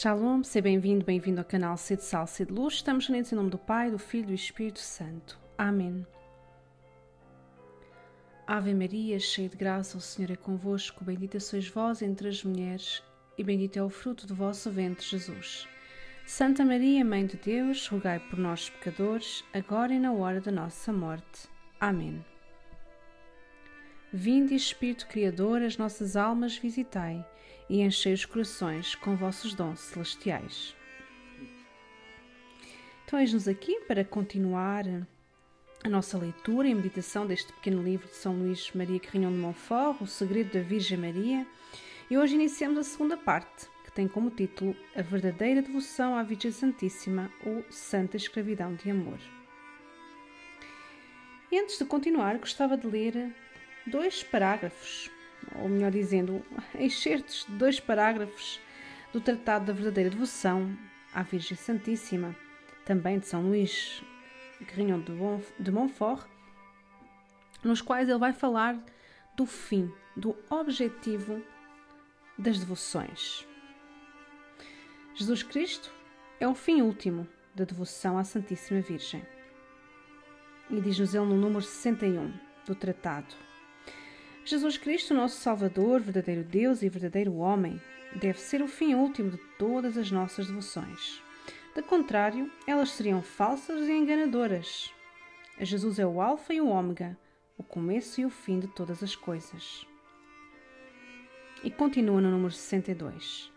Shalom, seja bem-vindo, bem-vindo ao canal Sede Sal, Sede Luz. Estamos unidos em nome do Pai, do Filho e do Espírito Santo. Amém. Ave Maria, cheia de graça, o Senhor é convosco. Bendita sois vós entre as mulheres, e bendito é o fruto do vosso ventre, Jesus. Santa Maria, Mãe de Deus, rogai por nós, pecadores, agora e na hora da nossa morte. Amém. Vinde, Espírito Criador, as nossas almas visitai e enchei os corações com vossos dons celestiais. Então, eis-nos aqui para continuar a nossa leitura e meditação deste pequeno livro de São Luís Maria Carrinhão de Montfort, O Segredo da Virgem Maria. E hoje iniciamos a segunda parte, que tem como título A Verdadeira Devoção à Virgem Santíssima ou Santa Escravidão de Amor. E antes de continuar, gostava de ler dois parágrafos, ou melhor dizendo, excertos de dois parágrafos do Tratado da Verdadeira Devoção à Virgem Santíssima, também de São Luís Grignon de Montfort, nos quais ele vai falar do fim, do objetivo das devoções. Jesus Cristo é o fim último da devoção à Santíssima Virgem. E diz-nos ele no número 61 do tratado. Jesus Cristo, nosso Salvador, verdadeiro Deus e verdadeiro homem, deve ser o fim último de todas as nossas devoções. De contrário, elas seriam falsas e enganadoras. Jesus é o Alfa e o Ômega, o começo e o fim de todas as coisas. E continua no número 62.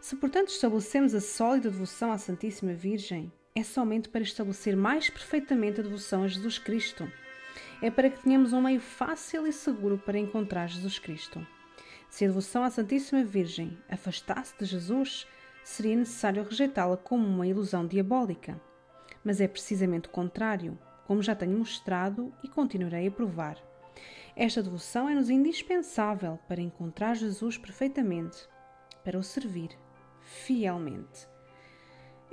Se, portanto, estabelecemos a sólida devoção à Santíssima Virgem, é somente para estabelecer mais perfeitamente a devoção a Jesus Cristo é para que tenhamos um meio fácil e seguro para encontrar Jesus Cristo. Se a devoção à Santíssima Virgem afastasse de Jesus, seria necessário rejeitá-la como uma ilusão diabólica. Mas é precisamente o contrário, como já tenho mostrado e continuarei a provar. Esta devoção é-nos indispensável para encontrar Jesus perfeitamente, para o servir fielmente.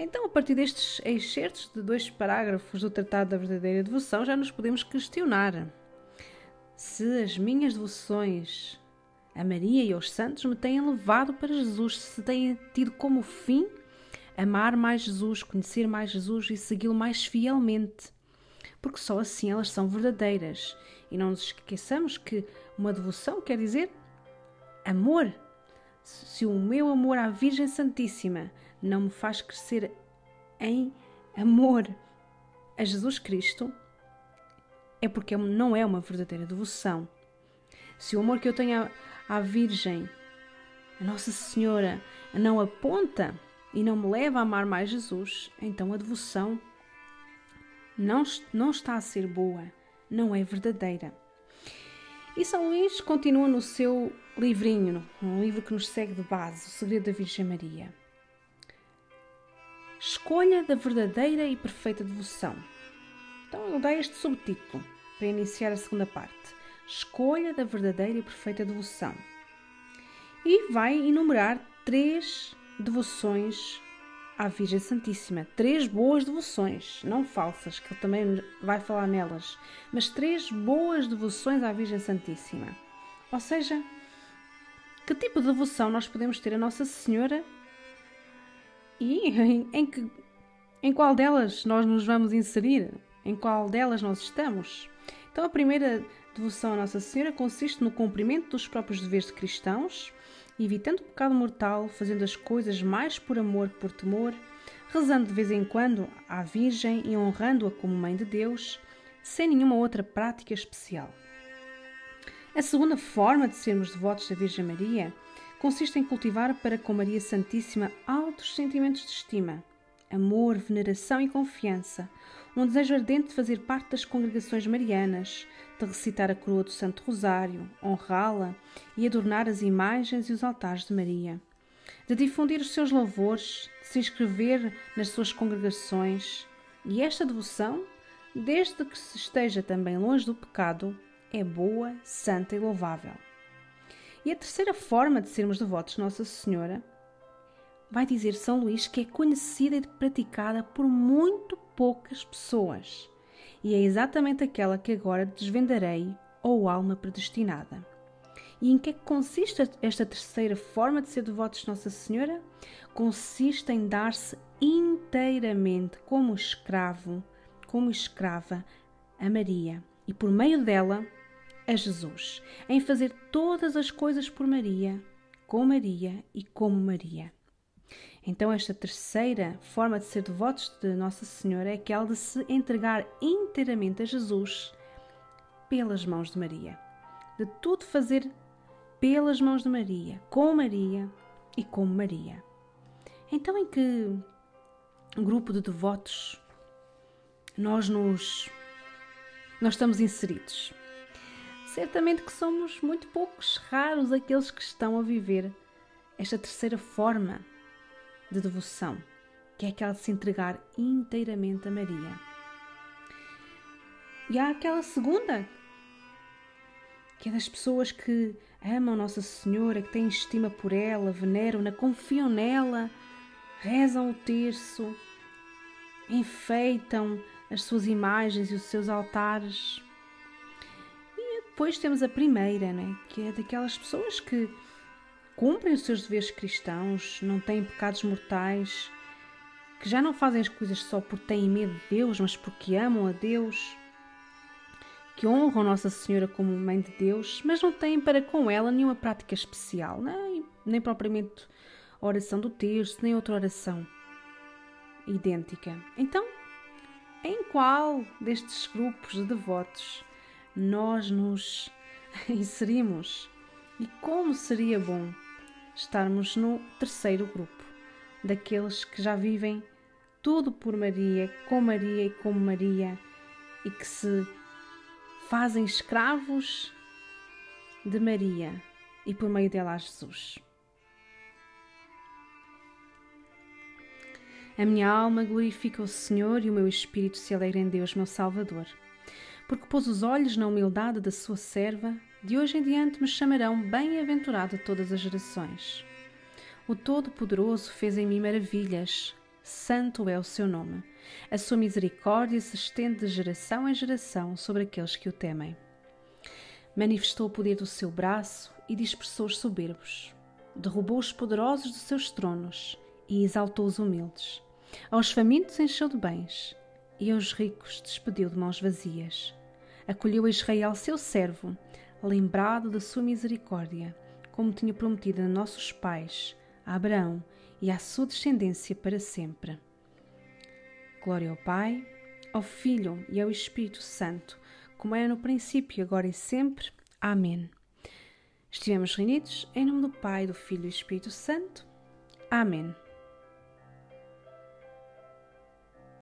Então, a partir destes excertos de dois parágrafos do Tratado da Verdadeira Devoção, já nos podemos questionar se as minhas devoções a Maria e aos santos me têm levado para Jesus, se têm tido como fim amar mais Jesus, conhecer mais Jesus e segui-lo mais fielmente. Porque só assim elas são verdadeiras. E não nos esqueçamos que uma devoção quer dizer amor. Se o meu amor à Virgem Santíssima não me faz crescer em amor a Jesus Cristo, é porque não é uma verdadeira devoção. Se o amor que eu tenho à Virgem, a Nossa Senhora, não aponta e não me leva a amar mais Jesus, então a devoção não, não está a ser boa, não é verdadeira. E São Luís continua no seu livrinho, um livro que nos segue de base, O Segredo da Virgem Maria. Escolha da verdadeira e perfeita devoção. Então ele dá este subtítulo para iniciar a segunda parte. Escolha da verdadeira e perfeita devoção. E vai enumerar três devoções à Virgem Santíssima. Três boas devoções, não falsas, que ele também vai falar nelas, mas três boas devoções à Virgem Santíssima. Ou seja, que tipo de devoção nós podemos ter a Nossa Senhora e em, em, que, em qual delas nós nos vamos inserir? Em qual delas nós estamos? Então, a primeira devoção à Nossa Senhora consiste no cumprimento dos próprios deveres de cristãos, evitando o pecado mortal, fazendo as coisas mais por amor que por temor, rezando de vez em quando à Virgem e honrando-a como Mãe de Deus, sem nenhuma outra prática especial. A segunda forma de sermos devotos da Virgem Maria consiste em cultivar para com Maria Santíssima altos sentimentos de estima, amor, veneração e confiança, um desejo ardente de fazer parte das congregações marianas, de recitar a coroa do Santo Rosário, honrá-la e adornar as imagens e os altares de Maria, de difundir os seus louvores, de se inscrever nas suas congregações. E esta devoção, desde que se esteja também longe do pecado, é boa, santa e louvável. E a terceira forma de sermos devotos de Nossa Senhora vai dizer São Luís que é conhecida e praticada por muito poucas pessoas. E é exatamente aquela que agora desvendarei ou alma predestinada. E em que é que consiste esta terceira forma de ser devotos de Nossa Senhora? Consiste em dar-se inteiramente como escravo, como escrava a Maria e por meio dela a Jesus, em fazer todas as coisas por Maria, com Maria e como Maria. Então, esta terceira forma de ser devotos de Nossa Senhora é aquela de se entregar inteiramente a Jesus pelas mãos de Maria. De tudo fazer pelas mãos de Maria, com Maria e como Maria. Então, em que grupo de devotos nós nos nós estamos inseridos? Certamente que somos muito poucos, raros aqueles que estão a viver esta terceira forma de devoção, que é aquela de se entregar inteiramente a Maria. E há aquela segunda, que é das pessoas que amam Nossa Senhora, que têm estima por ela, veneram-na, confiam nela, rezam o terço, enfeitam as suas imagens e os seus altares. E depois temos a primeira, né? que é daquelas pessoas que cumprem os seus deveres cristãos, não têm pecados mortais, que já não fazem as coisas só porque têm medo de Deus, mas porque amam a Deus, que honram Nossa Senhora como Mãe de Deus, mas não têm para com ela nenhuma prática especial, nem, nem propriamente a oração do terço, nem outra oração idêntica. Então, em qual destes grupos de devotos nós nos inserimos? E como seria bom estarmos no terceiro grupo, daqueles que já vivem tudo por Maria, com Maria e como Maria, e que se fazem escravos de Maria e por meio dela a Jesus. A minha alma glorifica o Senhor e o meu espírito se alegra em Deus, meu Salvador, porque pôs os olhos na humildade da sua serva de hoje em diante me chamarão bem-aventurado todas as gerações. O Todo-Poderoso fez em mim maravilhas. Santo é o seu nome. A sua misericórdia se estende de geração em geração sobre aqueles que o temem. Manifestou o poder do seu braço e dispersou os soberbos. Derrubou os poderosos dos seus tronos e exaltou os humildes. Aos famintos encheu de bens e aos ricos despediu de mãos vazias. Acolheu Israel, seu servo, lembrado da sua misericórdia, como tinha prometido a nossos pais, a Abraão e à sua descendência para sempre. Glória ao Pai, ao Filho e ao Espírito Santo, como era no princípio, agora e sempre. Amém. Estivemos reunidos em nome do Pai, do Filho e do Espírito Santo. Amém.